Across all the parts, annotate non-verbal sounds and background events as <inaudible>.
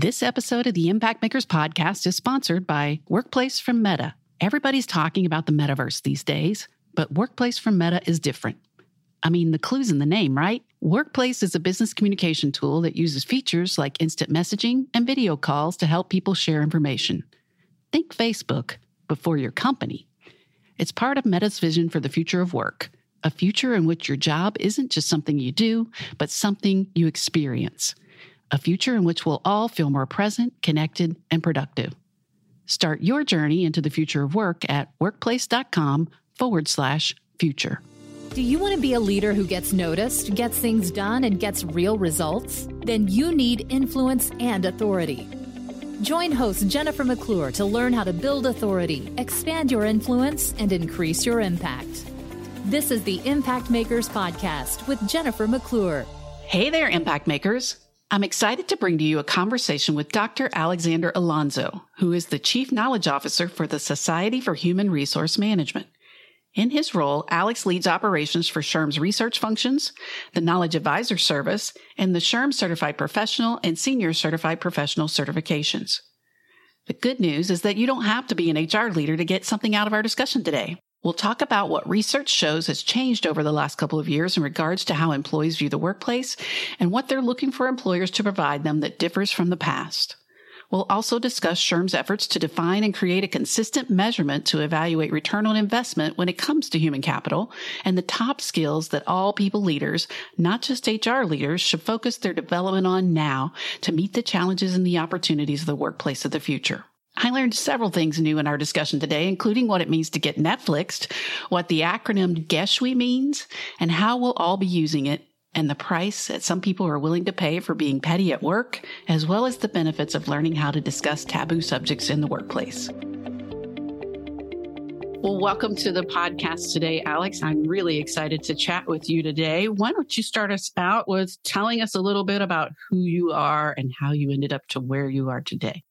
This episode of the Impact Makers podcast is sponsored by Workplace from Meta. Everybody's talking about the metaverse these days, but Workplace from Meta is different. I mean, the clue's in the name, right? Workplace is a business communication tool that uses features like instant messaging and video calls to help people share information. Think Facebook before your company. It's part of Meta's vision for the future of work, a future in which your job isn't just something you do, but something you experience. A future in which we'll all feel more present, connected, and productive. Start your journey into the future of work at workplace.com forward slash future. Do you want to be a leader who gets noticed, gets things done, and gets real results? Then you need influence and authority. Join host Jennifer McClure to learn how to build authority, expand your influence, and increase your impact. This is the Impact Makers Podcast with Jennifer McClure. Hey there, Impact Makers. I'm excited to bring to you a conversation with Dr. Alexander Alonso, who is the Chief Knowledge Officer for the Society for Human Resource Management. In his role, Alex leads operations for SHRM's research functions, the Knowledge Advisor Service, and the SHRM Certified Professional and Senior Certified Professional certifications. The good news is that you don't have to be an HR leader to get something out of our discussion today. We'll talk about what research shows has changed over the last couple of years in regards to how employees view the workplace and what they're looking for employers to provide them that differs from the past. We'll also discuss SHRM's efforts to define and create a consistent measurement to evaluate return on investment when it comes to human capital and the top skills that all people leaders, not just HR leaders, should focus their development on now to meet the challenges and the opportunities of the workplace of the future. I learned several things new in our discussion today, including what it means to get Netflixed, what the acronym GESHWE means, and how we'll all be using it, and the price that some people are willing to pay for being petty at work, as well as the benefits of learning how to discuss taboo subjects in the workplace. Well, welcome to the podcast today, Alex. I'm really excited to chat with you today. Why don't you start us out with telling us a little bit about who you are and how you ended up to where you are today?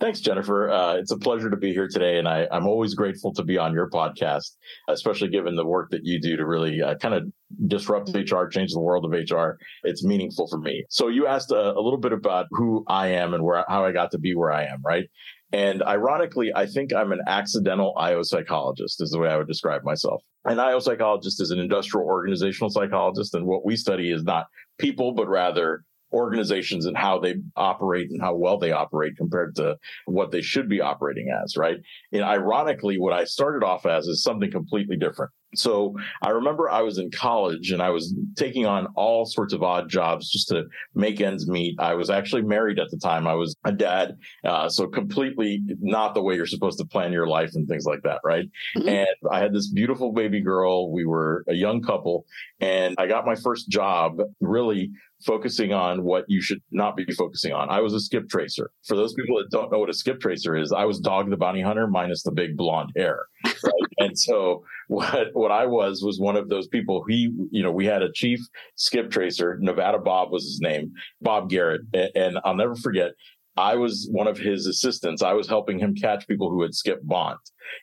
Thanks, Jennifer. Uh, it's a pleasure to be here today, and I, am always grateful to be on your podcast, especially given the work that you do to really uh, kind of disrupt HR, change the world of HR. It's meaningful for me. So you asked a, a little bit about who I am and where how I got to be where I am, right? And ironically, I think I'm an accidental IO psychologist, is the way I would describe myself. An IO psychologist is an industrial organizational psychologist, and what we study is not people, but rather organizations and how they operate and how well they operate compared to what they should be operating as, right? And ironically, what I started off as is something completely different. So I remember I was in college and I was taking on all sorts of odd jobs just to make ends meet. I was actually married at the time. I was a dad. Uh, so completely not the way you're supposed to plan your life and things like that. Right. Mm-hmm. And I had this beautiful baby girl. We were a young couple and I got my first job really focusing on what you should not be focusing on. I was a skip tracer. For those people that don't know what a skip tracer is, I was Dog the Bounty Hunter minus the big blonde hair. Right. And so what what I was was one of those people. He, you know, we had a chief skip tracer, Nevada Bob was his name, Bob Garrett, and, and I'll never forget. I was one of his assistants. I was helping him catch people who had skipped bond.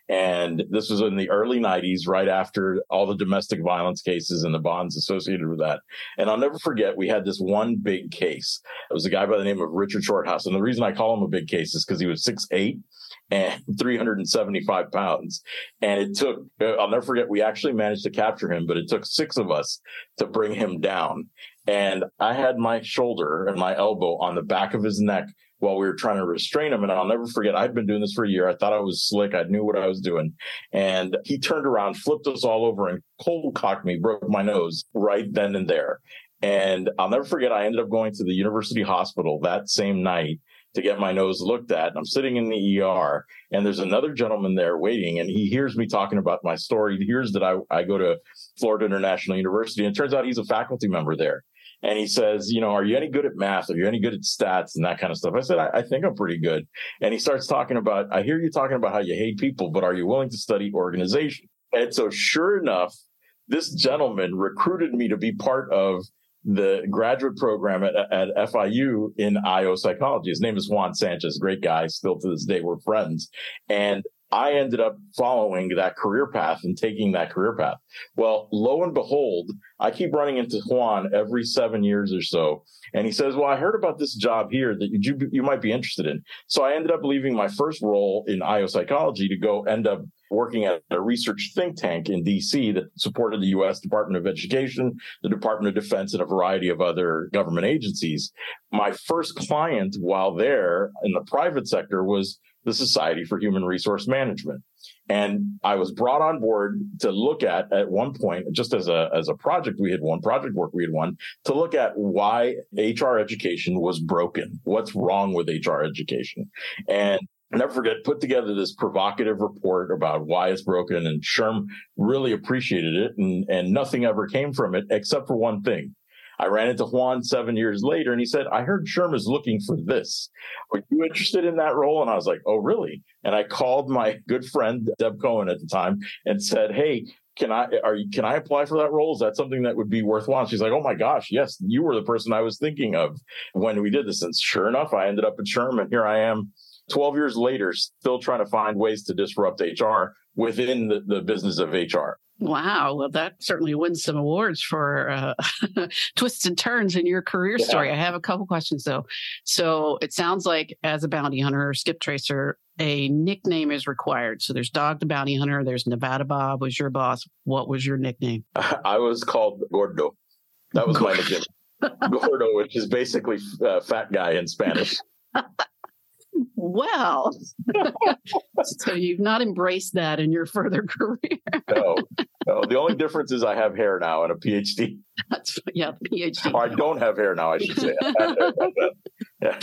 And this was in the early 90s, right after all the domestic violence cases and the bonds associated with that. And I'll never forget, we had this one big case. It was a guy by the name of Richard Shorthouse. And the reason I call him a big case is because he was six eight and <laughs> 375 pounds. And it took, uh, I'll never forget, we actually managed to capture him, but it took six of us to bring him down. And I had my shoulder and my elbow on the back of his neck while we were trying to restrain him. And I'll never forget, I'd been doing this for a year. I thought I was slick. I knew what I was doing. And he turned around, flipped us all over and cold cocked me, broke my nose right then and there. And I'll never forget, I ended up going to the university hospital that same night to get my nose looked at. And I'm sitting in the ER and there's another gentleman there waiting and he hears me talking about my story. He hears that I, I go to Florida International University and it turns out he's a faculty member there. And he says, you know, are you any good at math? Are you any good at stats and that kind of stuff? I said, I, I think I'm pretty good. And he starts talking about, I hear you talking about how you hate people, but are you willing to study organization? And so sure enough, this gentleman recruited me to be part of the graduate program at, at FIU in IO psychology. His name is Juan Sanchez, great guy. Still to this day, we're friends. And I ended up following that career path and taking that career path. Well, lo and behold, I keep running into Juan every seven years or so. And he says, Well, I heard about this job here that you, you might be interested in. So I ended up leaving my first role in IO psychology to go end up working at a research think tank in DC that supported the US Department of Education, the Department of Defense, and a variety of other government agencies. My first client while there in the private sector was the Society for Human Resource Management. And I was brought on board to look at at one point, just as a as a project we had won, project work we had won, to look at why HR education was broken. What's wrong with HR education? And never forget, put together this provocative report about why it's broken. And SHRM really appreciated it. And, and nothing ever came from it except for one thing. I ran into Juan seven years later and he said, I heard SHRM is looking for this. Are you interested in that role? And I was like, Oh, really? And I called my <laughs> good friend, Deb Cohen at the time and said, Hey, can I are you can I apply for that role? Is that something that would be worthwhile? She's like, Oh my gosh, yes, you were the person I was thinking of when we did this. And sure enough, I ended up at SHRM and here I am 12 years later, still trying to find ways to disrupt HR within the, the business of HR. Wow. Well, that certainly wins some awards for uh, <laughs> twists and turns in your career story. I have a couple questions though. So it sounds like as a bounty hunter or skip tracer, a nickname is required. So there's Dog the Bounty Hunter. There's Nevada Bob was your boss. What was your nickname? <laughs> I was called Gordo. That was my nickname. Gordo, which is basically uh, fat guy in Spanish. <laughs> Well, <laughs> so you've not embraced that in your further <laughs> career. no, no. The only difference is I have hair now and a PhD. That's yeah, PhD. I don't have hair now. I should say. yeah.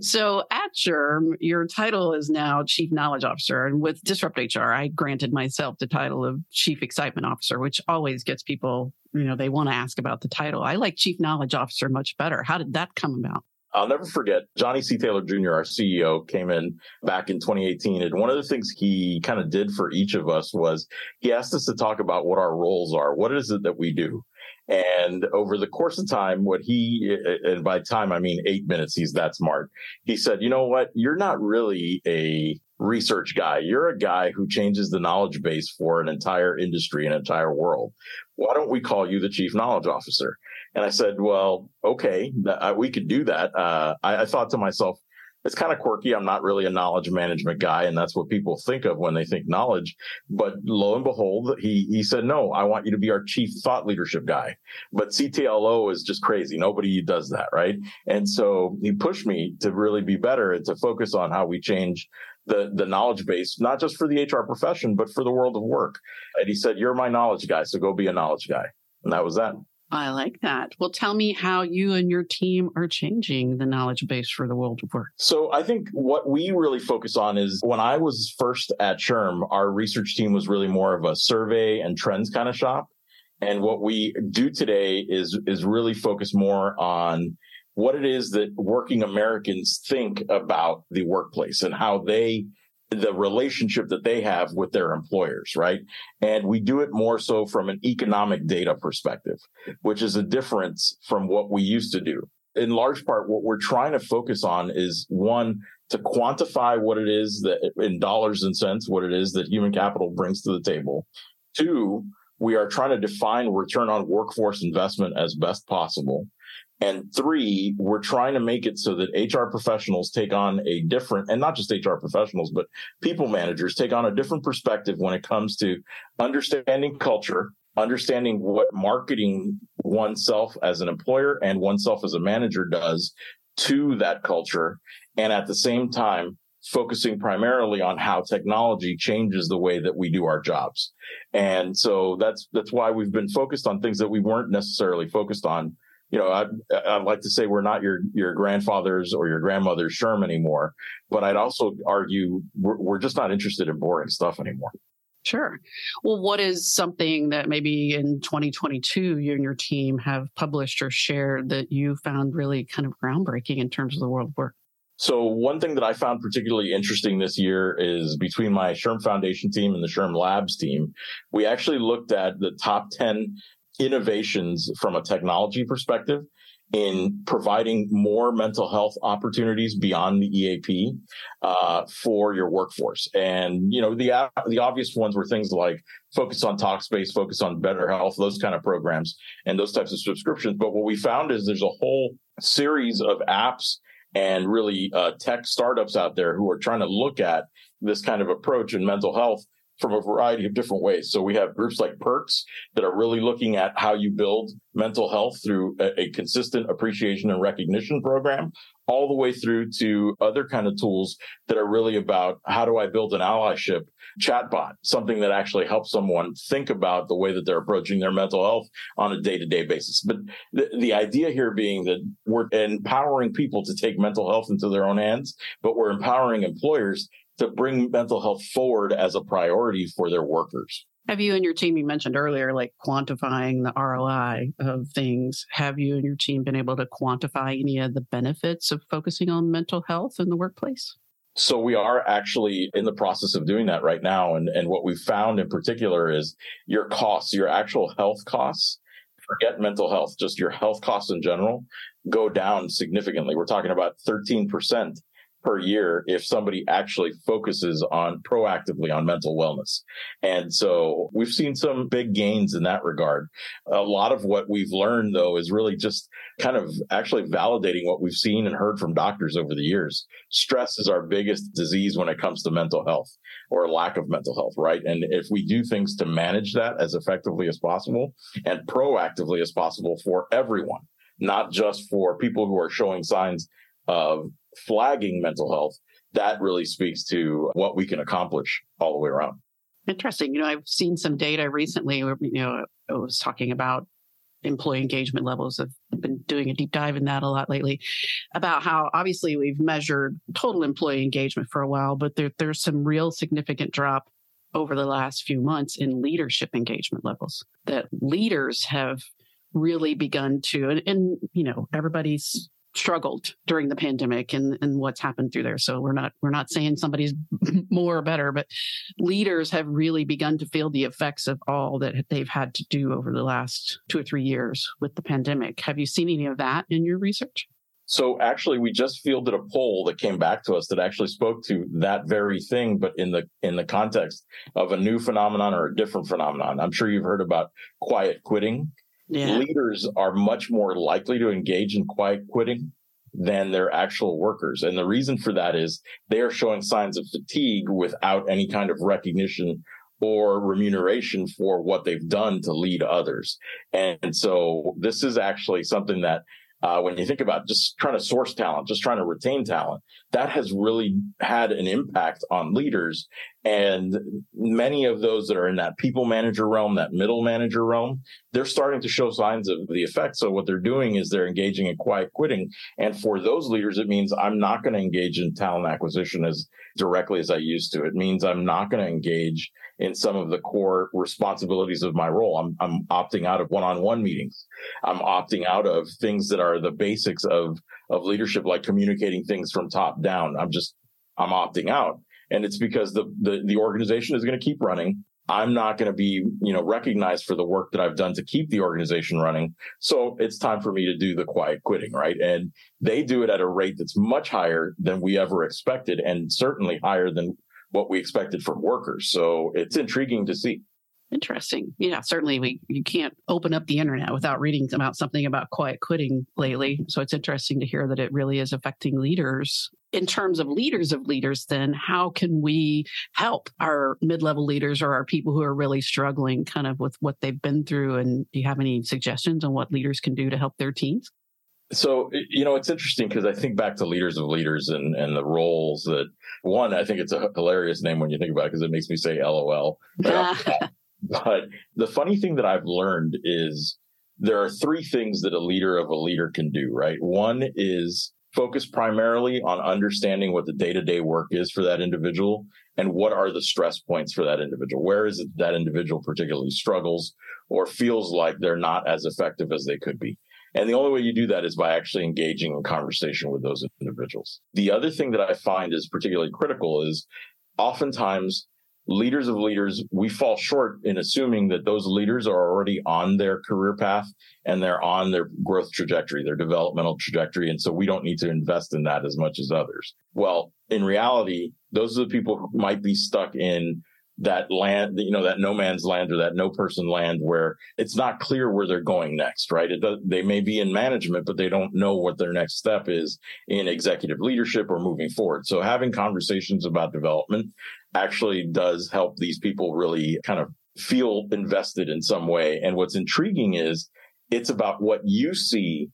So at SHRM, your title is now Chief Knowledge Officer, and with Disrupt HR, I granted myself the title of Chief Excitement Officer, which always gets people. You know, they want to ask about the title. I like Chief Knowledge Officer much better. How did that come about? I'll never forget Johnny C. Taylor Jr., our CEO, came in back in 2018. And one of the things he kind of did for each of us was he asked us to talk about what our roles are. What is it that we do? And over the course of time, what he, and by time, I mean eight minutes, he's that smart. He said, you know what? You're not really a research guy. You're a guy who changes the knowledge base for an entire industry, an entire world. Why don't we call you the chief knowledge officer? And I said, well, okay, that, we could do that. Uh, I, I thought to myself, it's kind of quirky. I'm not really a knowledge management guy, and that's what people think of when they think knowledge. But lo and behold, he he said, "No, I want you to be our chief thought leadership guy." But CTLO is just crazy. Nobody does that, right? And so he pushed me to really be better and to focus on how we change the the knowledge base, not just for the HR profession, but for the world of work. And he said, "You're my knowledge guy, so go be a knowledge guy." And that was that. I like that. Well, tell me how you and your team are changing the knowledge base for the world of work. So, I think what we really focus on is when I was first at SHRM, our research team was really more of a survey and trends kind of shop. And what we do today is is really focus more on what it is that working Americans think about the workplace and how they the relationship that they have with their employers, right? And we do it more so from an economic data perspective, which is a difference from what we used to do. In large part, what we're trying to focus on is one, to quantify what it is that in dollars and cents, what it is that human capital brings to the table. Two, we are trying to define return on workforce investment as best possible. And three, we're trying to make it so that HR professionals take on a different, and not just HR professionals, but people managers take on a different perspective when it comes to understanding culture, understanding what marketing oneself as an employer and oneself as a manager does to that culture. And at the same time, focusing primarily on how technology changes the way that we do our jobs. And so that's, that's why we've been focused on things that we weren't necessarily focused on you know, I'd, I'd like to say we're not your your grandfather's or your grandmother's SHRM anymore, but I'd also argue we're, we're just not interested in boring stuff anymore. Sure. Well, what is something that maybe in 2022 you and your team have published or shared that you found really kind of groundbreaking in terms of the world of work? So one thing that I found particularly interesting this year is between my SHRM Foundation team and the SHRM Labs team, we actually looked at the top 10 innovations from a technology perspective. in providing more mental health opportunities beyond the EAP uh, for your workforce. And you know, the the obvious ones were things like focus on Talkspace, focus on BetterHelp, those kind of programs, and those types of subscriptions. But what we found is there's a whole series of apps and really uh, tech startups out there who are trying to look at this kind of approach in mental health from a variety of different ways. So we have groups like Perks that are really looking at how you build mental health through a, a, consistent appreciation and recognition program, all the way through to other kind of tools that are really about how do I build an allyship chatbot, something that actually helps someone think about the way that they're approaching their mental health on a day to day basis. But the idea here being that we're empowering people to take mental health into their own hands, but we're empowering employers to bring mental health forward as a priority for their workers. Have you and your team, you mentioned earlier, like quantifying the ROI of things. Have you and your team been able to quantify any of the benefits of focusing on mental health in the workplace? So we are actually in the process of doing that right now. And, and what we found in particular is your costs, your actual health costs, forget mental health, just your health costs in general go down significantly. We're talking about 13% per year if somebody actually focuses on proactively on mental wellness. And so we've seen some big gains in that regard. A lot of what we've learned though is really just kind of actually validating what we've seen and heard from doctors over the years. Stress is our biggest disease when it comes to mental health or lack of mental health, right? And if we do things to manage that as effectively as possible and proactively as possible for everyone, not just for people who are showing signs of flagging mental health, that really speaks to what we can accomplish all the way around. Interesting. You know, I've seen some data recently where, you know, I was talking about employee engagement levels. I've been doing a deep dive in that a lot lately about how obviously we've measured total employee engagement for a while, but there, there's some real significant drop over the last few months in leadership engagement levels that leaders have really begun to, and, and you know, everybody's struggled during the pandemic and, and what's happened through there. So we're not we're not saying somebody's <laughs> more or better, but leaders have really begun to feel the effects of all that they've had to do over the last two or three years with the pandemic. Have you seen any of that in your research? So actually, we just fielded a poll that came back to us that actually spoke to that very thing, but in the in the context of a new phenomenon or a different phenomenon. I'm sure you've heard about quiet quitting yeah. leaders are much more likely to engage in quiet quitting than their actual workers. And the reason for that is they are showing signs of fatigue without any kind of recognition or remuneration for what they've done to lead others. And so this is actually something that uh, when you think about just trying to source talent, just trying to retain talent, that has really had an impact on leaders. And many of those that are in that people manager realm, that middle manager realm, they're starting to show signs of the effect. So what they're doing is they're engaging in quiet quitting. And for those leaders, it means I'm not going to engage in talent acquisition as directly as I used to. It means I'm not going to engage in some of the core responsibilities of my role. I'm, I'm opting out of one-on-one meetings. I'm opting out of things that are the basics of, of leadership, like communicating things from top down. I'm just, I'm opting out. And it's because the, the, the organization is going to keep running. I'm not going to be, you know, recognized for the work that I've done to keep the organization running. So it's time for me to do the quiet quitting, right? And they do it at a rate that's much higher than we ever expected and certainly higher than what we expected from workers. So it's intriguing to see. Interesting. Yeah, certainly we you can't open up the internet without reading about something about quiet quitting lately. So it's interesting to hear that it really is affecting leaders. In terms of leaders of leaders, then how can we help our mid-level leaders or our people who are really struggling kind of with what they've been through? And do you have any suggestions on what leaders can do to help their teams? So, you know, it's interesting because I think back to leaders of leaders and, and the roles that one, I think it's a hilarious name when you think about it because it makes me say LOL. <laughs> but the funny thing that I've learned is there are three things that a leader of a leader can do, right? One is focus primarily on understanding what the day to day work is for that individual and what are the stress points for that individual. Where is it that individual particularly struggles or feels like they're not as effective as they could be? And the only way you do that is by actually engaging in conversation with those individuals. The other thing that I find is particularly critical is oftentimes leaders of leaders, we fall short in assuming that those leaders are already on their career path and they're on their growth trajectory, their developmental trajectory. And so we don't need to invest in that as much as others. Well, in reality, those are the people who might be stuck in that land, you know, that no man's land or that no person land where it's not clear where they're going next, right? Does, they may be in management, but they don't know what their next step is in executive leadership or moving forward. So having conversations about development actually does help these people really kind of feel invested in some way. And what's intriguing is it's about what you see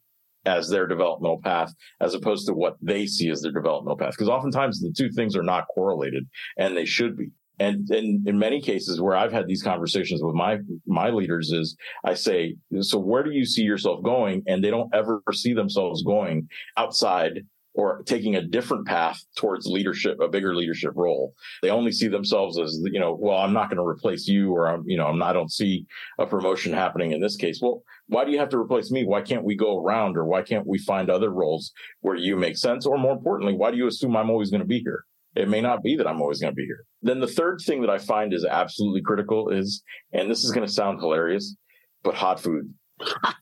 as their developmental path as opposed to what they see as their developmental path. Because oftentimes the two things are not correlated and they should be. And, in many cases where I've had these conversations with my, my leaders is I say, so where do you see yourself going? And they don't ever see themselves going outside or taking a different path towards leadership, a bigger leadership role. They only see themselves as, you know, well, I'm not going to replace you or I'm, you know, I'm not, I don't see a promotion happening in this case. Well, why do you have to replace me? Why can't we go around or why can't we find other roles where you make sense? Or more importantly, why do you assume I'm always going to be here? It may not be that I'm always going to be here. Then the third thing that I find is absolutely critical is, and this is going to sound hilarious, but hot food.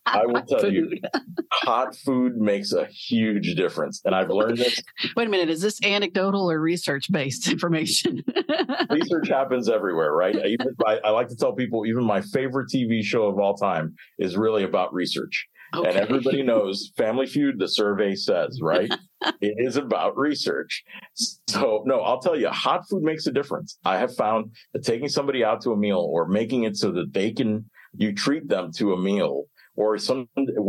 I will <laughs> tell you, hot food makes a huge difference. And I've learned this. <laughs> Wait a minute. Is this anecdotal or research based <laughs> information? research happens everywhere, right? Even, I, I, like to tell people, even my favorite TV show of all time is really about research. Okay. And everybody knows Family Feud, the survey says, right? <laughs> it is about research. So, no, I'll tell you, hot food makes a difference. I have found that taking somebody out to a meal or making it so that they can, you treat them to a meal or some,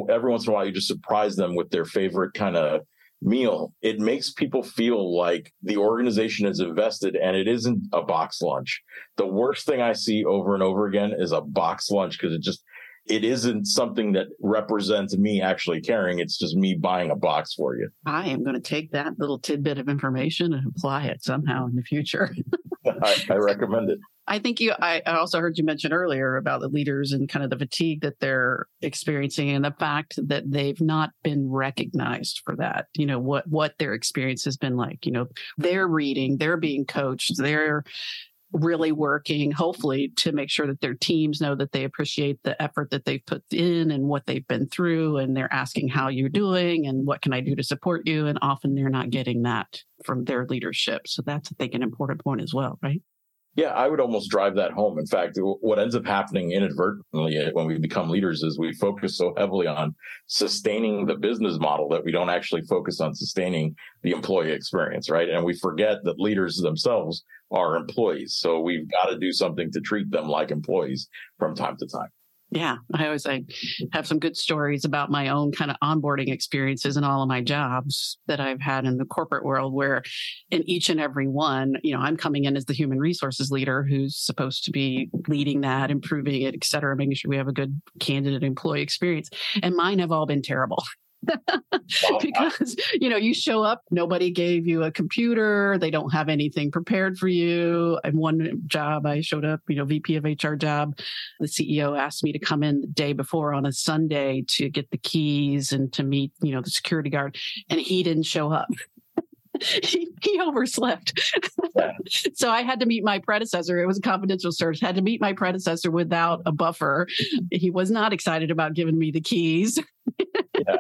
every once in a while, you just surprise them with their favorite kind of meal. It makes people feel like the organization is invested and it isn't a box lunch. The worst thing I see over and over again is a box lunch because it just, it isn't something that represents me actually caring. It's just me buying a box for you. I am going to take that little tidbit of information and apply it somehow in the future. <laughs> I, I, recommend it. I think you, I, I also heard you mention earlier about the leaders and kind of the fatigue that they're experiencing and the fact that they've not been recognized for that. You know, what, what their experience has been like. You know, they're reading, they're being coached, they're really working, hopefully, to make sure that their teams know that they appreciate the effort that they've put in and what they've been through. And they're asking how you're doing and what can I do to support you. And often they're not getting that from their leadership. So that's, I think, an important point as well, right? Yeah, I would almost drive that home. In fact, what ends up happening inadvertently uh, when we become leaders is we focus so heavily on sustaining the business model that we don't actually focus on sustaining the employee experience, right? And we forget that leaders themselves are employees. So we've got to do something to treat them like employees from time to time. Yeah, I always I have some good stories about my own kind of onboarding experiences in all of my jobs that I've had in the corporate world where in each and every one, you know, I'm coming in as the human resources leader who's supposed to be leading that, improving it, et cetera, making sure we have a good candidate employee experience. And mine have all been terrible. <laughs> because you know you show up nobody gave you a computer they don't have anything prepared for you. And one job i showed up you know vp of hr job. The ceo asked me to come in the day before on a sunday to get the keys and to meet you know the security guard and he didn't show up he, <laughs> he overslept. <laughs> so I had to meet my predecessor. It was a confidential search. Had to meet my predecessor without a buffer. He was not excited about giving me the keys. <laughs> yeah.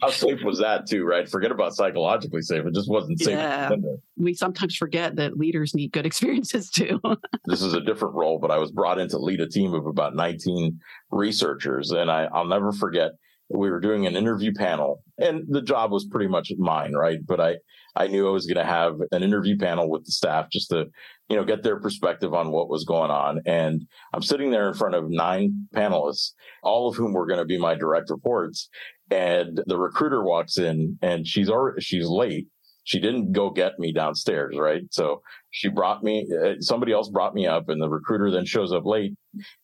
How safe was that too, right? Forget about psychologically safe. It just wasn't safe. Yeah. We sometimes forget that leaders need good experiences too. this is a different role, but I was brought in to lead a team of about 19 researchers. And I, I'll never forget we were doing an interview panel and the job was pretty much mine, right? But I, I knew I was going to have an interview panel with the staff just to, you know, get their perspective on what was going on. And I'm sitting there in front of nine panelists, all of whom were going to be my direct reports. And the recruiter walks in and she's already, she's late she didn't go get me downstairs, right? So she brought me, uh, somebody else brought me up, and the recruiter then shows up late.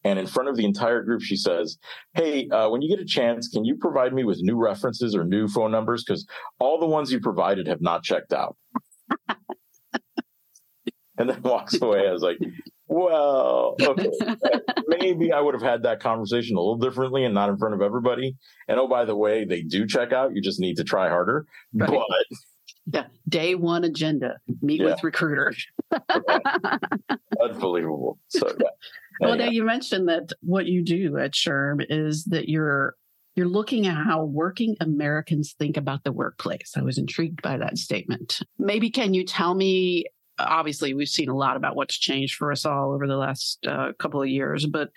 And in front of the entire group, she says, Hey, uh, when you get a chance, can you provide me with new references or new phone numbers? Because all the ones you provided have not checked out. <laughs> and then walks away. I was like, well, okay. <laughs> Maybe I would have had that conversation a little differently and not in front of everybody. And oh, by the way, they do check out. You just need to try harder. Right. But The day one agenda, meet yeah. with recruiter. <laughs> Unbelievable. So, yeah. <laughs> Well, now you mentioned that what you do at SHRM is that you're you're looking at how working Americans think about the workplace. I was intrigued by that statement. Maybe can you tell me? Obviously, we've seen a lot about what's changed for us all over the last uh, couple of years, but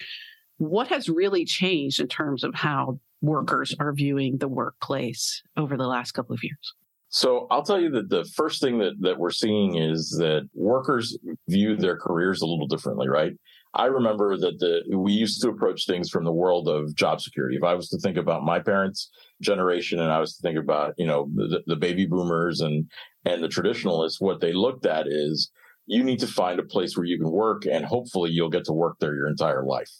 what has really changed in terms of how workers are viewing the workplace over the last couple of years? So I'll tell you that the first thing that, that we're seeing is that workers view their careers a little differently, right? I remember that the we used to approach things from the world of job security. If I was to think about my parents' generation and I was to think about, you know, the, the baby boomers and and the traditionalists, what they looked at is you need to find a place where you can work and hopefully you'll get to work there your entire life.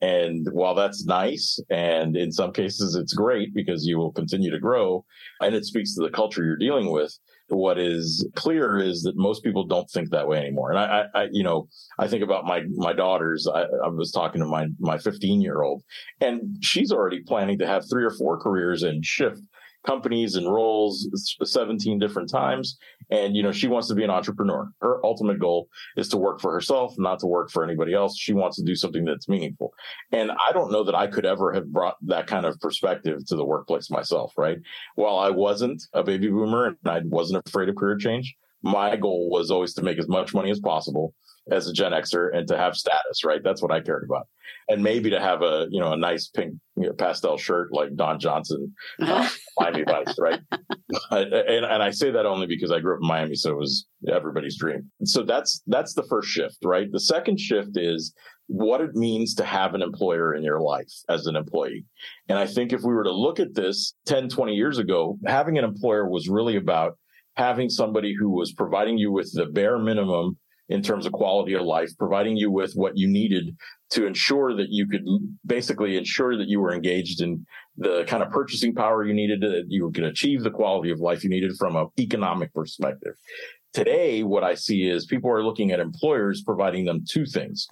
And while that's nice, and in some cases it's great because you will continue to grow and it speaks to the culture you're dealing with, what is clear is that most people don't think that way anymore. And I, I, you know, I think about my my daughters. I, I was talking to my my 15 year old, and she's already planning to have three or four careers and shift companies and roles 17 different times. And you know she wants to be an entrepreneur. Her ultimate goal is to work for herself not to work for anybody else. She wants to do something that's meaningful. And i don't know that i could ever have brought that kind of perspective to the workplace myself right? While i wasn't a baby boomer and i wasn't afraid of career change my goal was always to make as much money as possible as a Gen Xer and to have status, right? That's what I cared about. And maybe to have a, you know, a nice pink you know, pastel shirt like Don Johnson, <laughs> uh, Miami Vice, right? and, and I say that only because I grew up in Miami. So it was everybody's dream. So that's, that's the first shift, right? The second shift is what it means to have an employer in your life as an employee. And I think if we were to look at this 10, 20 years ago, having an employer was really about having somebody who was providing you with the bare minimum in terms of quality of life, providing you with what you needed to ensure that you could basically ensure that you were engaged in the kind of purchasing power you needed, uh, that you could achieve the quality of life you needed from an economic perspective. Today, what I see is people are looking at employers providing them two things.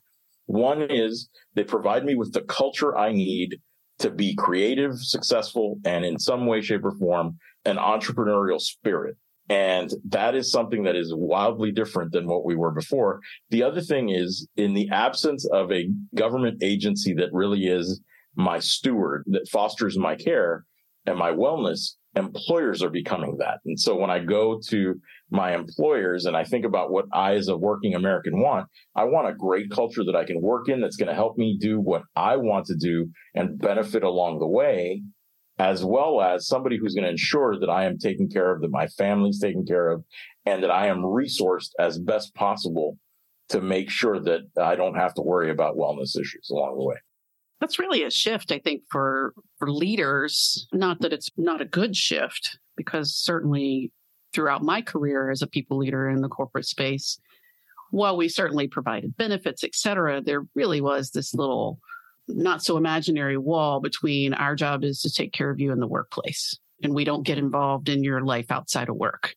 One is they provide me with the culture I need to be creative, successful, and in some way, shape, or form, an entrepreneurial spirit. And that is something that is wildly different than what we were before. The other thing is in the absence of a government agency that really is my steward that fosters my care and my wellness, employers are becoming that. And so when I go to my employers and I think about what I as a working American want, I want a great culture that I can work in that's going to help me do what I want to do and benefit along the way as well as somebody who's going to ensure that I am taken care of, that my family's taken care of, and that I am resourced as best possible to make sure that I don't have to worry about wellness issues along the way. That's really a shift, I think, for for leaders. Not that it's not a good shift, because certainly throughout my career as a people leader in the corporate space, while we certainly provided benefits, et cetera, there really was this little not so imaginary wall between our job is to take care of you in the workplace and we don't get involved in your life outside of work.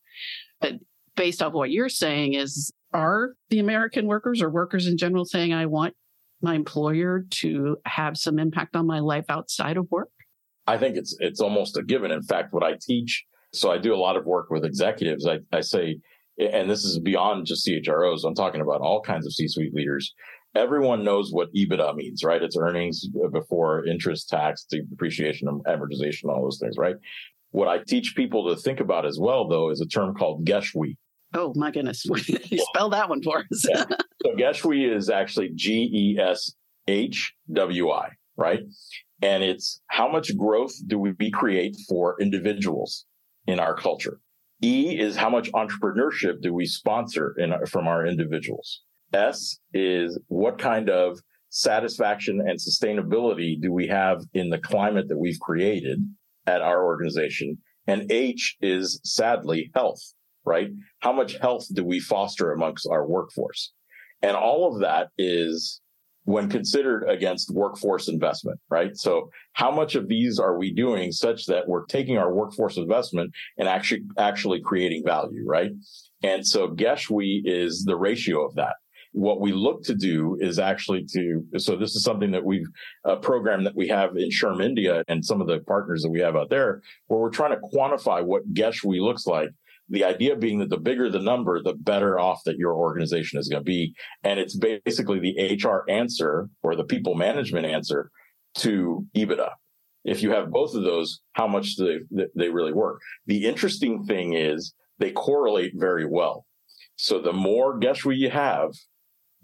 But based off what you're saying is are the American workers or workers in general saying I want my employer to have some impact on my life outside of work? I think it's it's almost a given. In fact, what I teach, so I do a lot of work with executives. I, I say, and this is beyond just CHROs. I'm talking about all kinds of C-suite leaders everyone knows what EBITDA means, right? It's earnings before interest, tax, depreciation, amortization, all those things, right? What I teach people to think about as well, though, is a term called Geshwi. Oh my goodness! <laughs> you spell that one for us. yeah. <laughs> So GESHWE is actually G E S H W I, right? And it's how much growth do we create for individuals in our culture? E is how much entrepreneurship do we sponsor in, from our individuals? S is what kind of satisfaction and sustainability do we have in the climate that we've created at our organization? And H is sadly health, right? How much health do we foster amongst our workforce? And all of that is when considered against workforce investment, right? So how much of these are we doing such that we're taking our workforce investment and actually, actually creating value, right? And so GESHWE is the ratio of that what we look to do is actually to, so this is something that we've uh, a program that we have in SHRM India and some of the partners that we have out there where we're trying to quantify what GESHWE looks like The idea being that the bigger the number, the better off that your organization is going to be. And it's basically the HR answer or the people management answer to EBITDA. If you have both of those, how much do they, they really work? The interesting thing is they correlate very well. So the more GESHWE you have,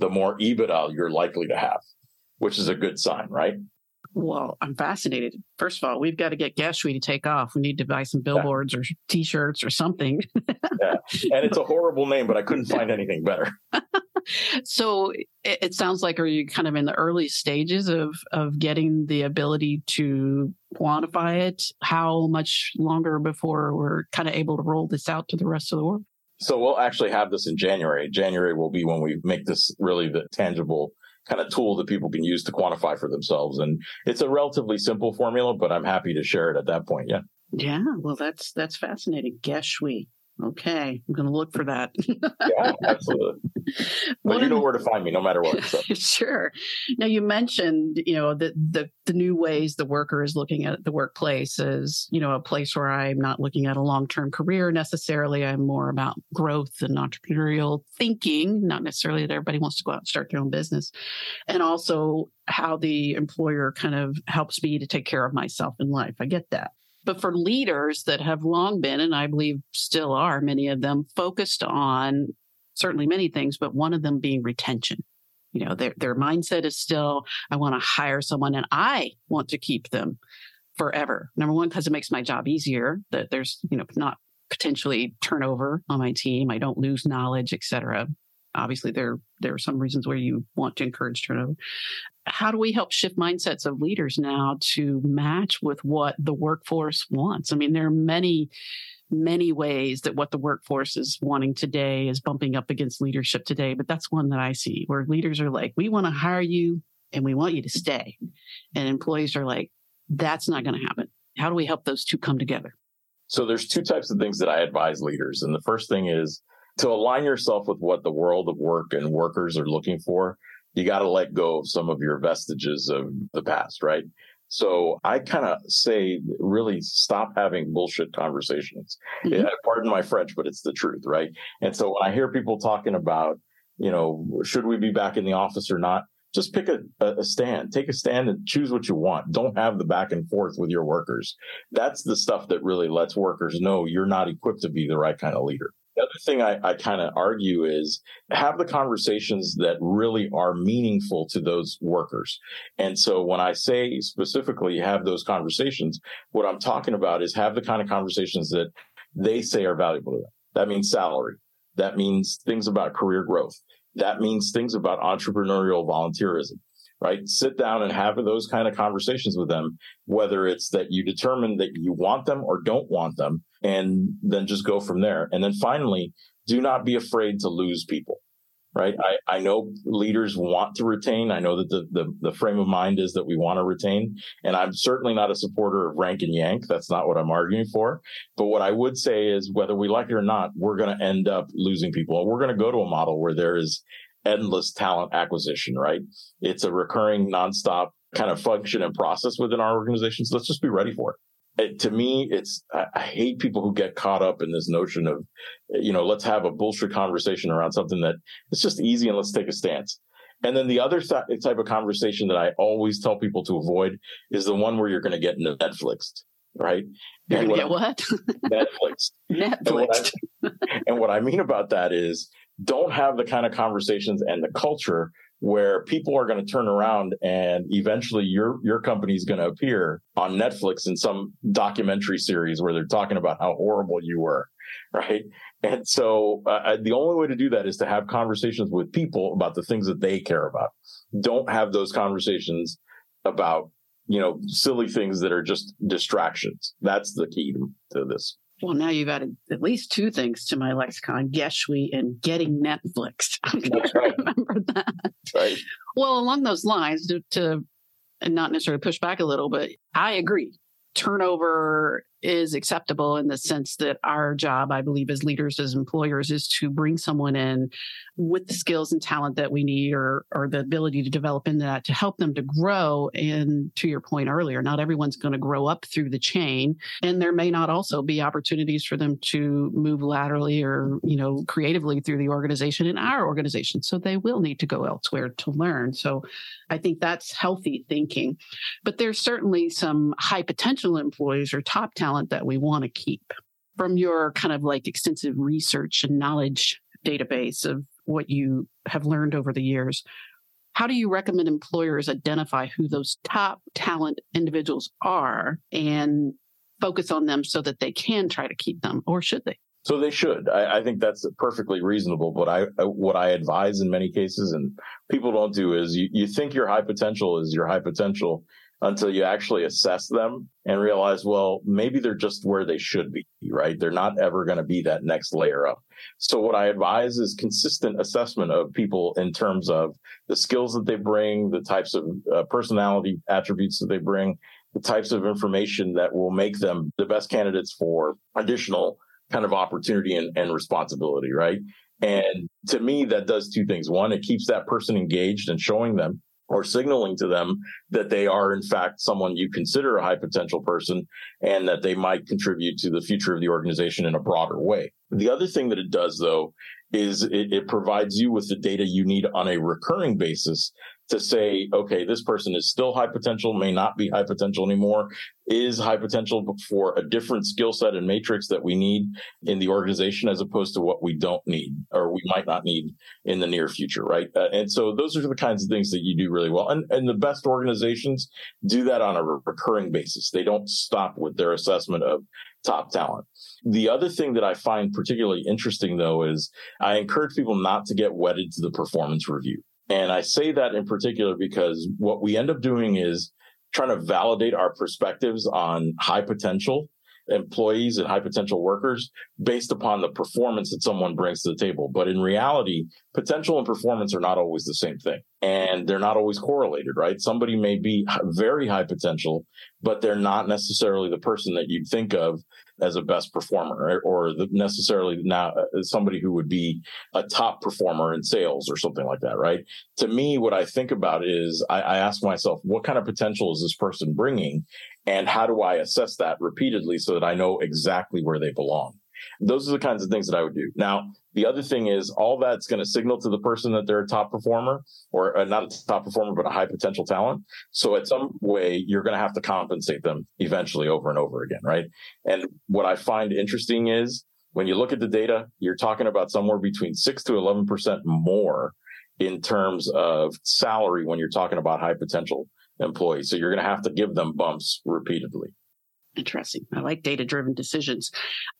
the more EBITDA you're likely to have, which is a good sign, right? Well, I'm fascinated. First of all, we've got to get GESHWE to take off. We need to buy some billboards yeah. or t-shirts or something. <laughs> yeah. And it's a horrible name, but I couldn't find anything better. <laughs> so it, sounds like are you kind of in the early stages of of getting the ability to quantify it? How much longer before we're kind of able to roll this out to the rest of the world? So we'll actually have this in January. January will be when we make this really the tangible kind of tool that people can use to quantify for themselves. And it's a relatively simple formula, but I'm happy to share it at that point. Yeah. Yeah. Well, that's, that's fascinating. GESHWE. Okay, I'm going to look for that. yeah, absolutely. <laughs> But you know where to find me, no matter what. So. <laughs> sure. Now you mentioned, you know, the, the the new ways the worker is looking at the workplace is, you know, a place where I'm not looking at a long term career necessarily. I'm more about growth and entrepreneurial thinking, not necessarily that everybody wants to go out and start their own business, and also how the employer kind of helps me to take care of myself in life. I get that. But for leaders that have long been, and I believe still are, many of them focused on certainly many things, but one of them being retention. You know, their, their mindset is still, I want to hire someone and I want to keep them forever. Number one, because it makes my job easier that there's, you know, not potentially turnover on my team. I don't lose knowledge, et cetera obviously there there are some reasons where you want to encourage turnover. How do we help shift mindsets of leaders now to match with what the workforce wants? I mean there are many many ways that what the workforce is wanting today is bumping up against leadership today but that's one that i see where leaders are like we want to hire you and we want you to stay. And employees are like that's not going to happen. How do we help those two come together? So there's two types of things that i advise leaders and the first thing is to align yourself with what the world of work and workers are looking for, you got to let go of some of your vestiges of the past, right? So I kind of say, really stop having bullshit conversations. Mm-hmm. Yeah, pardon my French, but it's the truth, right? And so when I hear people talking about, you know, should we be back in the office or not? Just pick a, a stand, take a stand and choose what you want. Don't have the back and forth with your workers. That's the stuff that really lets workers know you're not equipped to be the right kind of leader. The other thing I, I kind of argue is have the conversations that really are meaningful to those workers. And so when I say specifically have those conversations, what I'm talking about is have the kind of conversations that they say are valuable to them. That means salary. That means things about career growth. That means things about entrepreneurial volunteerism right? Sit down and have those kind of conversations with them, whether it's that you determine that you want them or don't want them, and then just go from there. And then finally, do not be afraid to lose people. Right. I, I know leaders want to retain. I know that the, the, the frame of mind is that we want to retain. And I'm certainly not a supporter of rank and yank. That's not what I'm arguing for. But what I would say is whether we like it or not, we're going to end up losing people. We're going to go to a model where there is endless talent acquisition, right? It's a recurring nonstop kind of function and process within our organizations. Let's just be ready for it. It to me, it's, I, I hate people who get caught up in this notion of, you know, let's have a bullshit conversation around something that it's just easy and let's take a stance. And then the other type of conversation that I always tell people to avoid is the one where you're going to get Netflix, right? You're going to get what? Netflixed. <laughs> Netflixed. And what, I, and what I mean about that is don't have the kind of conversations and the culture where people are going to turn around and eventually your your company is going to appear on Netflix in some documentary series where they're talking about how horrible you were, <laughs> right? And so uh, the only way to do that is to have conversations with people about the things that they care about. Don't have those conversations about you know silly things that are just distractions. That's the key to, to this. Well, now you've added at least two things to my lexicon: GESHWE and getting Netflix. <laughs> I'm going to right. remember that. Right. Well, along those lines, to, to not necessarily push back a little, but I agree. Turnover is acceptable in the sense that our job, I believe, as leaders, as employers, is to bring someone in with the skills and talent that we need or or the ability to develop in that to help them to grow. And to your point earlier, not everyone's going to grow up through the chain. And there may not also be opportunities for them to move laterally or, you know, creatively through the organization in our organization. So they will need to go elsewhere to learn. So I think that's healthy thinking. But there's certainly some high potential employees or top talent that we want to keep. From your kind of like extensive research and knowledge database of what you have learned over the years, how do you recommend employers identify who those top talent individuals are and focus on them so that they can try to keep them, or should they? So they should. I, I, think that's perfectly reasonable. But I, what I advise in many cases, and people don't do, is you, you think your high potential is your high potential until you actually assess them and realize, well, maybe they're just where they should be, right? They're not ever going to be that next layer up. So what I advise is consistent assessment of people in terms of the skills that they bring, the types of uh, personality attributes that they bring, the types of information that will make them the best candidates for additional kind of opportunity and, and responsibility, right? And to me, that does two things. One, it keeps that person engaged and showing them or signaling to them that they are in fact someone you consider a high potential person and that they might contribute to the future of the organization in a broader way. The other thing that it does though is it, it provides you with the data you need on a recurring basis to say, okay, this person is still high potential, may not be high potential anymore, is high potential for a different skill set and matrix that we need in the organization as opposed to what we don't need or we might not need in the near future, right? Uh, and so those are the kinds of things that you do really well. And, and the best organizations do that on a recurring basis. They don't stop with their assessment of top talent. The other thing that I find particularly interesting though is I encourage people not to get wedded to the performance review. And I say that in particular because what we end up doing is trying to validate our perspectives on high potential employees and high potential workers based upon the performance that someone brings to the table. But in reality, potential and performance are not always the same thing and they're not always correlated, right? Somebody may be very high potential, but they're not necessarily the person that you'd think of as a best performer or necessarily not uh, somebody who would be a top performer in sales or something like that, right? To me, what I think about is I, I ask myself, what kind of potential is this person bringing? And how do I assess that repeatedly so that I know exactly where they belong? Those are the kinds of things that I would do. Now, the other thing is all that's going to signal to the person that they're a top performer or uh, not a top performer, but a high potential talent. So at some way, you're going to have to compensate them eventually over and over again. Right. And what I find interesting is when you look at the data, you're talking about somewhere between six to 11% more in terms of salary when you're talking about high potential employees. So you're going to have to give them bumps repeatedly. Interesting. I like data driven decisions.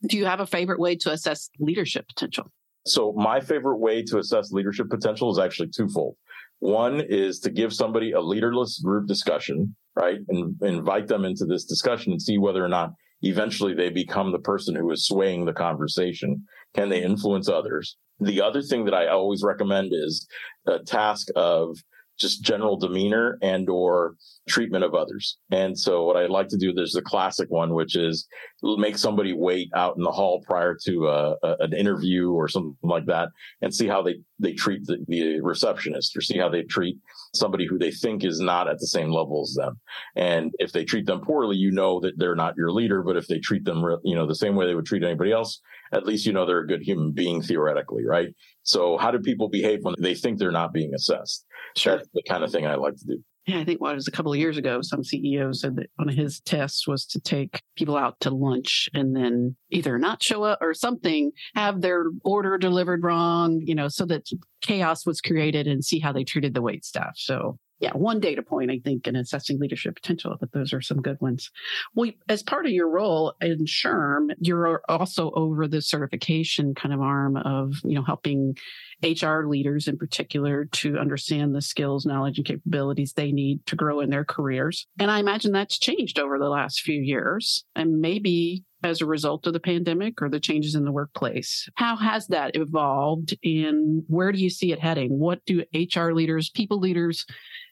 Do you have a favorite way to assess leadership potential? So, my favorite way to assess leadership potential is actually twofold. One is to give somebody a leaderless group discussion, right? And invite them into this discussion and see whether or not eventually they become the person who is swaying the conversation. Can they influence others? The other thing that I always recommend is a task of just general demeanor and or treatment of others. And so what I like to do, there's the classic one, which is make somebody wait out in the hall prior to a, a, an interview or something like that and see how they, they treat the, the receptionist or see how they treat somebody who they think is not at the same level as them. And if they treat them poorly, you know that they're not your leader. But if they treat them, you know, the same way they would treat anybody else, at least you know they're a good human being theoretically, right? So how do people behave when they think they're not being assessed? Sure. That's the kind of thing I like to do. Yeah, I think what well, was a couple of years ago, some CEO said that one of his tests was to take people out to lunch and then either not show up or something, have their order delivered wrong, you know, so that chaos was created and see how they treated the wait staff. So yeah, one data point, I think, in assessing leadership potential, but those are some good ones. Well, as part of your role in SHRM, you're also over the certification kind of arm of, you know, helping HR leaders in particular to understand the skills, knowledge, and capabilities they need to grow in their careers. And I imagine that's changed over the last few years and maybe as a result of the pandemic or the changes in the workplace. How has that evolved and where do you see it heading? What do HR leaders, people leaders,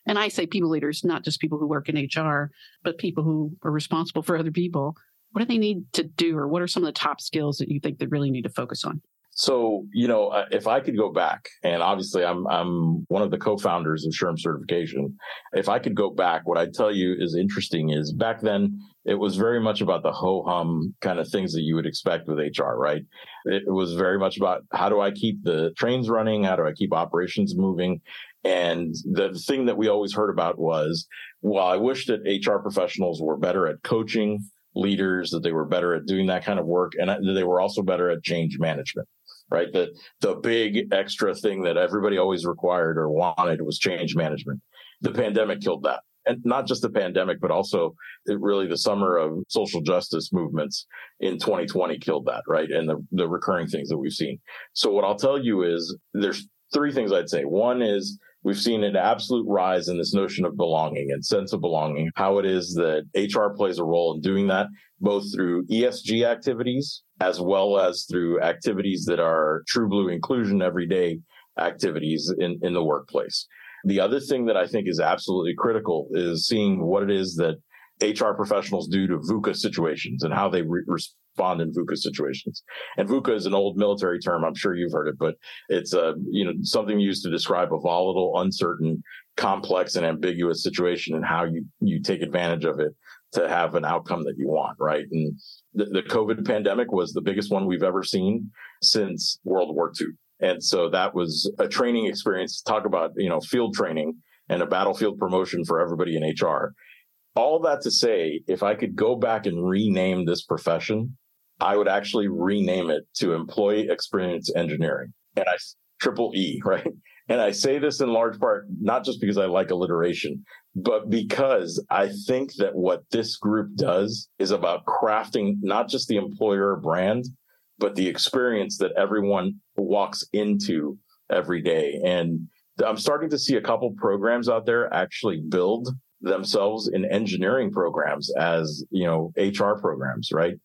and I say people leaders, not just people who work in HR, but people who are responsible for other people. what do they need to do, or what are some of the top skills that you think they really need to focus on? So, you know, uh, if I could go back, and obviously I'm I'm one of the co-founders of SHRM certification. If I could go back, what I'd tell you is interesting is back then it was very much about the ho hum kind of things that you would expect with HR, right? It was very much about how do I keep the trains running? How do I keep operations moving? And the thing that we always heard about was, well, I wish that HR professionals were better at coaching leaders, that they were better at doing that kind of work, and that they were also better at change management right? The the big extra thing that everybody always required or wanted was change management. The pandemic killed that. And not just the pandemic, but also really the summer of social justice movements in 2020 killed that, right? And the, the recurring things that we've seen. So what I'll tell you is there's three things I'd say. One is we've seen an absolute rise in this notion of belonging and sense of belonging, how it is that HR plays a role in doing that, both through ESG activities as well as through activities that are true blue inclusion everyday activities in, in the workplace. The other thing that I think is absolutely critical is seeing what it is that HR professionals do to VUCA situations and how they re- respond in VUCA situations. And VUCA is an old military term. I'm sure you've heard it, but it's a, you know, something used to describe a volatile, uncertain, complex and ambiguous situation and how you, you take advantage of it to have an outcome that you want. Right. And the, the COVID pandemic was the biggest one we've ever seen since World War II. And so that was a training experience. Talk about, you know, field training and a battlefield promotion for everybody in HR. All that to say, if I could go back and rename this profession, I would actually rename it to employee experience engineering. And I triple E, <laughs> right? And I say this in large part, not just because I like alliteration, but because I think that what this group does is about crafting not just the employer brand, but the experience that everyone walks into every day. And I'm starting to see a couple programs out there actually build themselves in engineering programs as, you know, HR programs, right?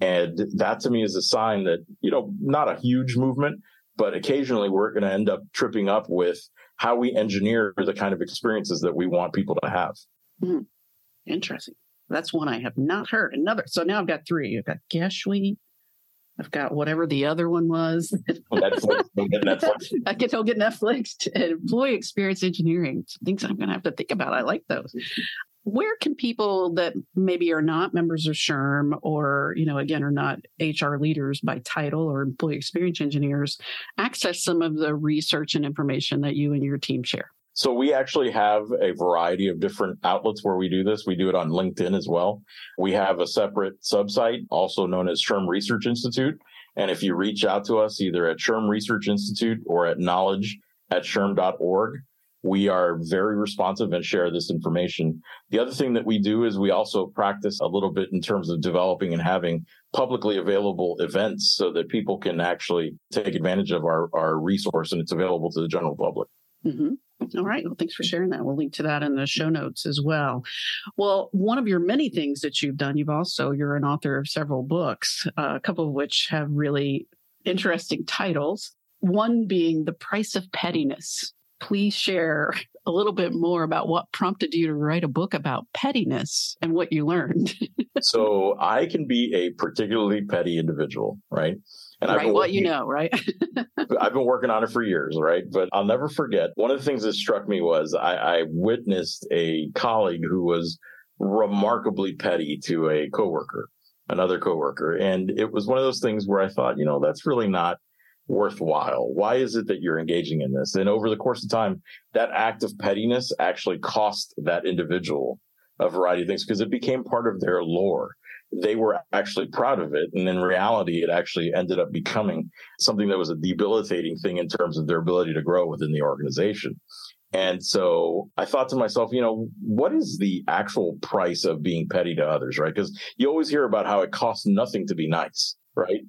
And that to me is a sign that, you know, not a huge movement, but occasionally we're going to end up tripping up with how we engineer the kind of experiences that we want people to have. Mm, interesting. That's one I have not heard. Another. So now I've got three. I've got GESHWE. I've got whatever the other one was. Netflix. Netflix. I can go get Netflix. <laughs> Employee experience engineering. Things I'm going to have to think about. I like those where can people that maybe are not members of SHRM or, you know, again, are not HR leaders by title or employee experience engineers access some of the research and information that you and your team share? So we actually have a variety of different outlets where we do this. We do it on LinkedIn as well. We have a separate subsite, also known as SHRM Research Institute. And if you reach out to us either at SHRM Research Institute or at knowledge at shrm.org, we are very responsive and share this information. The other thing that we do is we also practice a little bit in terms of developing and having publicly available events so that people can actually take advantage of our, our resource and it's available to the general public. Mm-hmm. All right. Well, thanks for sharing that. We'll link to that in the show notes as well. Well, one of your many things that you've done, you've also, you're an author of several books, uh, a couple of which have really interesting titles. One being The Price of Pettiness please share <laughs> a little bit more about what prompted you to write a book about pettiness and what you learned. <laughs> so I can be a particularly petty individual, right? And right, I've what working, you know, right? <laughs> I've been working on it for years, right? But I'll never forget. One of the things that struck me was I, I witnessed a colleague who was remarkably petty to a coworker, another coworker, and it was one of those things where I thought, you know, that's really not worthwhile? Why is it that you're engaging in this? And over the course of time, that act of pettiness actually cost that individual a variety of things because it became part of their lore. They were actually proud of it. And in reality, it actually ended up becoming something that was a debilitating thing in terms of their ability to grow within the organization. And so I thought to myself, you know, what is the actual price of being petty to others, right? Because you always hear about how it costs nothing to be nice, right?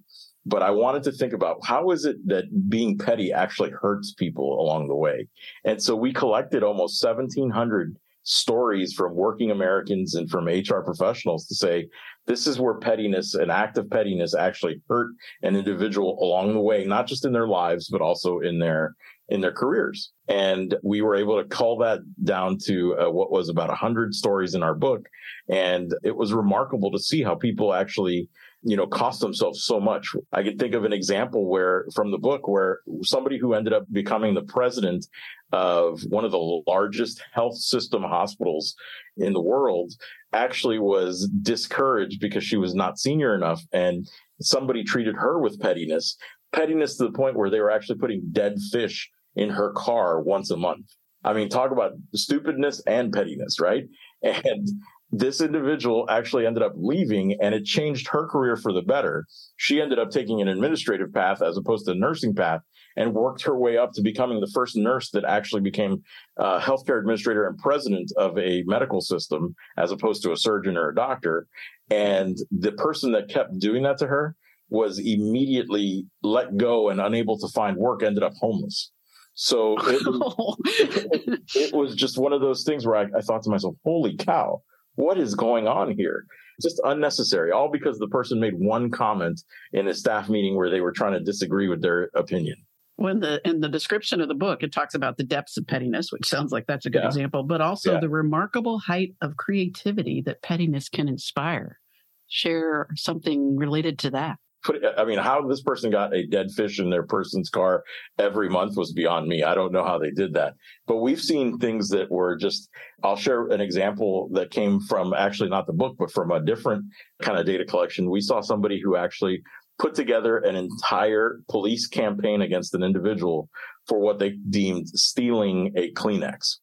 But I wanted to think about how is it that being petty actually hurts people along the way. And so we collected almost 1700 stories from working Americans and from HR professionals to say, this is where pettiness, an act of pettiness actually hurt an individual along the way, not just in their lives, but also in their in their careers. And we were able to call that down to uh, what was about 100 stories in our book. And it was remarkable to see how people actually you know, cost themselves so much. I can think of an example where from the book where somebody who ended up becoming the president of one of the largest health system hospitals in the world actually was discouraged because she was not senior enough and somebody treated her with pettiness, pettiness to the point where they were actually putting dead fish in her car once a month. I mean, talk about stupidness and pettiness, right? <laughs> And this individual actually ended up leaving and it changed her career for the better. She ended up taking an administrative path as opposed to a nursing path and worked her way up to becoming the first nurse that actually became a healthcare administrator and president of a medical system as opposed to a surgeon or a doctor. And the person that kept doing that to her was immediately let go and unable to find work, ended up homeless. So it, <laughs> it, it was just one of those things where I, I thought to myself, holy cow what is going on here? Just unnecessary, all because the person made one comment in a staff meeting where they were trying to disagree with their opinion. When the in the description of the book, it talks about the depths of pettiness, which sounds like that's a good yeah. example, but also yeah. the remarkable height of creativity that pettiness can inspire. Share something related to that put I mean, how this person got a dead fish in their person's car every month was beyond me. I don't know how they did that. But we've seen things that were just I'll share an example that came from actually not the book, but from a different kind of data collection. We saw somebody who actually put together an entire police campaign against an individual for what they deemed stealing a Kleenex.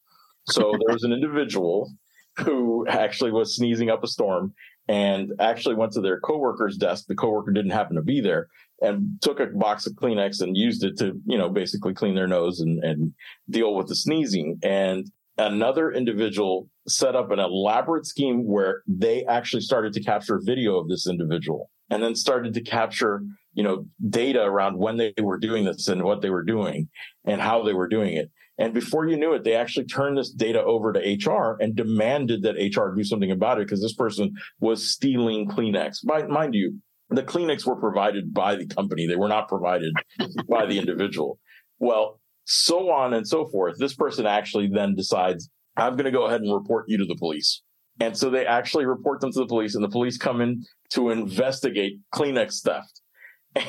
So <laughs> there was an individual who actually was sneezing up a storm and actually went to their coworker's desk. The coworker didn't happen to be there and took a box of Kleenex and used it to, you know, basically clean their nose and, and deal with the sneezing. And another individual set up an elaborate scheme where they actually started to capture video of this individual and then started to capture, you know, data around when they were doing this and what they were doing and how they were doing it. And before you knew it, they actually turned this data over to HR and demanded that HR do something about it because this person was stealing Kleenex. Mind, you, the Kleenex were provided by the company. They were not provided by the individual. Well, so on and so forth. This person actually then decides, I'm going to go ahead and report you to the police. And so they actually report them to the police and the police come in to investigate Kleenex theft.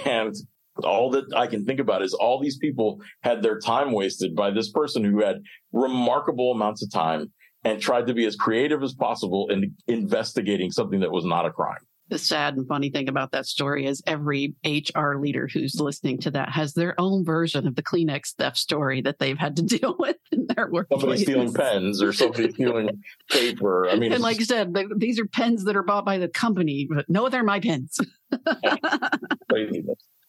And all that I can think about is all these people had their time wasted by this person who had remarkable amounts of time and tried to be as creative as possible in investigating something that was not a crime. The sad and funny thing about that story is every HR leader who's listening to that has their own version of the Kleenex theft story that they've had to <laughs> deal with in their work. Somebody stealing pens or somebody <laughs> stealing paper. I mean, and like I said, these are pens that are bought by the company, but no, they're my pens. <laughs>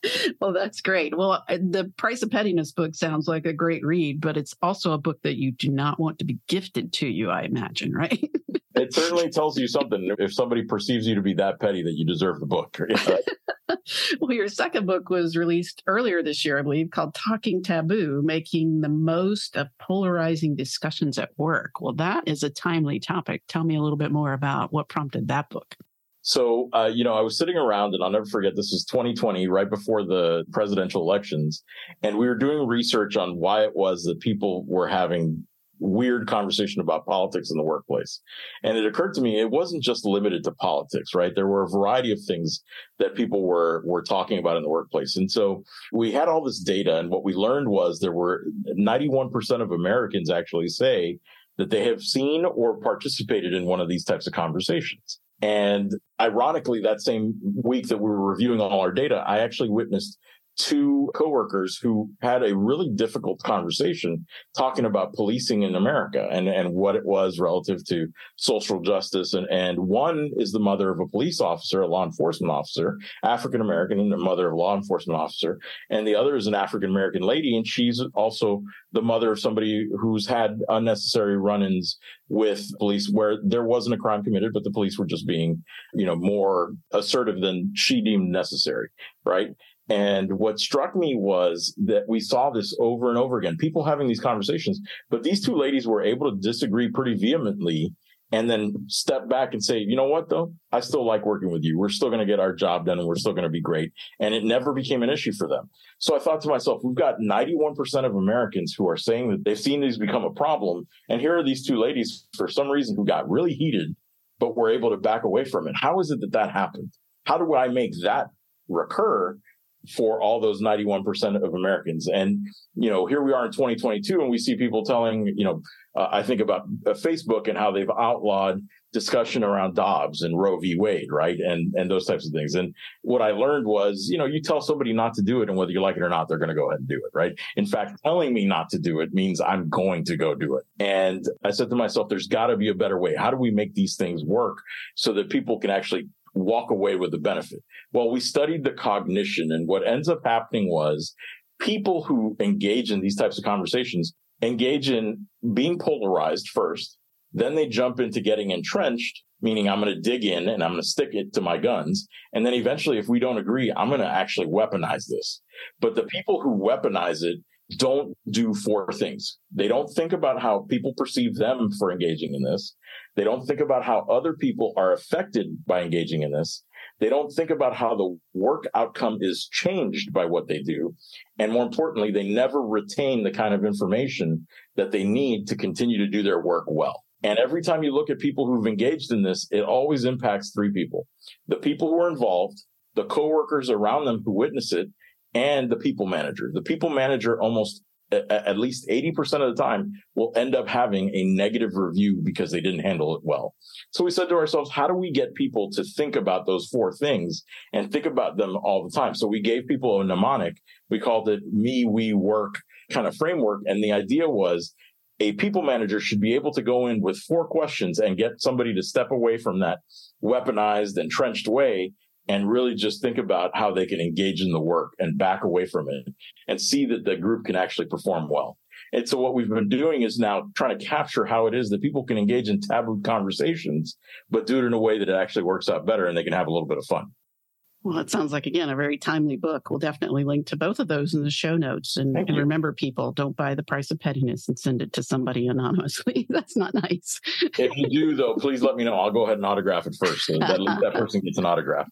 <laughs> well, that's great. Well, uh, the Price of Pettiness book sounds like a great read, but it's also a book that you do not want to be gifted to you, I imagine, right? <laughs> it certainly tells you something if somebody perceives you to be that petty that you deserve the book. <laughs> well, your second book was released earlier this year, I believe, called Talking Taboo Making the Most of Polarizing Discussions at Work. Well, that is a timely topic. Tell me a little bit more about what prompted that book. So, uh, you know, I was sitting around and I'll never forget this was 2020, right before the presidential elections. And we were doing research on why it was that people were having weird conversation about politics in the workplace. And it occurred to me it wasn't just limited to politics, right? There were a variety of things that people were were talking about in the workplace. And so we had all this data and what we learned was there were 91% of Americans actually say that they have seen or participated in one of these types of conversations. And ironically, that same week that we were reviewing all our data, I actually witnessed two coworkers who had a really difficult conversation talking about policing in America and, and what it was relative to social justice. And, and one is the mother of a police officer, a law enforcement officer, African American, and the mother of a law enforcement officer. And the other is an African American lady. And she's also the mother of somebody who's had unnecessary run ins with police where there wasn't a crime committed, but the police were just being, you know, more assertive than she deemed necessary. Right. And what struck me was that we saw this over and over again, people having these conversations, but these two ladies were able to disagree pretty vehemently and then step back and say, you know what, though? I still like working with you. We're still going to get our job done and we're still going to be great. And it never became an issue for them. So I thought to myself, we've got 91% of Americans who are saying that they've seen these become a problem. And here are these two ladies, for some reason, who got really heated, but were able to back away from it. How is it that that happened? How do I make that recur for all those 91% of Americans. And, you know, here we are in 2022 and we see people telling, you know, uh, I think about uh, Facebook and how they've outlawed discussion around Dobbs and Roe v. Wade, right? And, and those types of things. And what I learned was, you know, you tell somebody not to do it and whether you like it or not, they're going to go ahead and do it, right? In fact, telling me not to do it means I'm going to go do it. And I said to myself, there's got to be a better way. How do we make these things work so that people can actually walk away with the benefit. Well, we studied the cognition and what ends up happening was people who engage in these types of conversations engage in being polarized first. Then they jump into getting entrenched, meaning I'm going to dig in and I'm going to stick it to my guns. And then eventually, if we don't agree, I'm going to actually weaponize this. But the people who weaponize it don't do four things. They don't think about how people perceive them for engaging in this. They don't think about how other people are affected by engaging in this. They don't think about how the work outcome is changed by what they do. And more importantly, they never retain the kind of information that they need to continue to do their work well. And every time you look at people who've engaged in this, it always impacts three people the people who are involved, the coworkers around them who witness it, and the people manager. The people manager almost at least 80% of the time will end up having a negative review because they didn't handle it well. So we said to ourselves, how do we get people to think about those four things and think about them all the time? So we gave people a mnemonic. We called it me, we, work kind of framework. And the idea was a people manager should be able to go in with four questions and get somebody to step away from that weaponized, entrenched way and really just think about how they can engage in the work and back away from it and see that the group can actually perform well. And so what we've been doing is now trying to capture how it is that people can engage in taboo conversations, but do it in a way that it actually works out better and they can have a little bit of fun. Well, it sounds like, again, a very timely book. We'll definitely link to both of those in the show notes. And, and remember, people, don't buy the price of pettiness and send it to somebody anonymously. <laughs> That's not nice. if you do, though, please let me know. I'll go ahead and autograph it first. So that, <laughs> that person gets an autograph.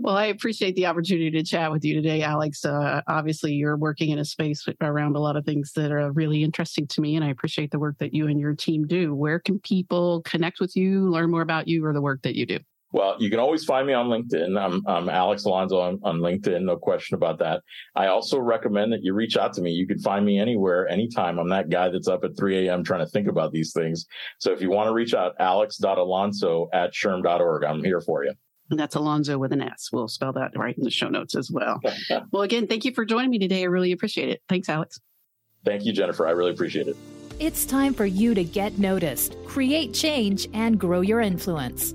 well, I appreciate the opportunity to chat with you today, Alex. Uh, obviously, you're working in a space around a lot of things that are really interesting to me, and I appreciate the work that you and your team do. Where can people connect with you, learn more about you, or the work that you do? Well, you can always find me on LinkedIn. I'm, I'm Alex Alonso on, on, LinkedIn. No question about that. I also recommend that you reach out to me. You can find me anywhere, anytime. I'm that guy that's up at 3 a.m. trying to think about these things. So if you want to reach out, alex.alonso at SHRM.org. I'm here for you. And that's Alonso with an S. We'll spell that right in the show notes as well. <laughs> well, again, thank you for joining me today. I really appreciate it. Thanks, Alex. Thank you, Jennifer. I really appreciate it. It's time for you to get noticed, create change, and grow your influence.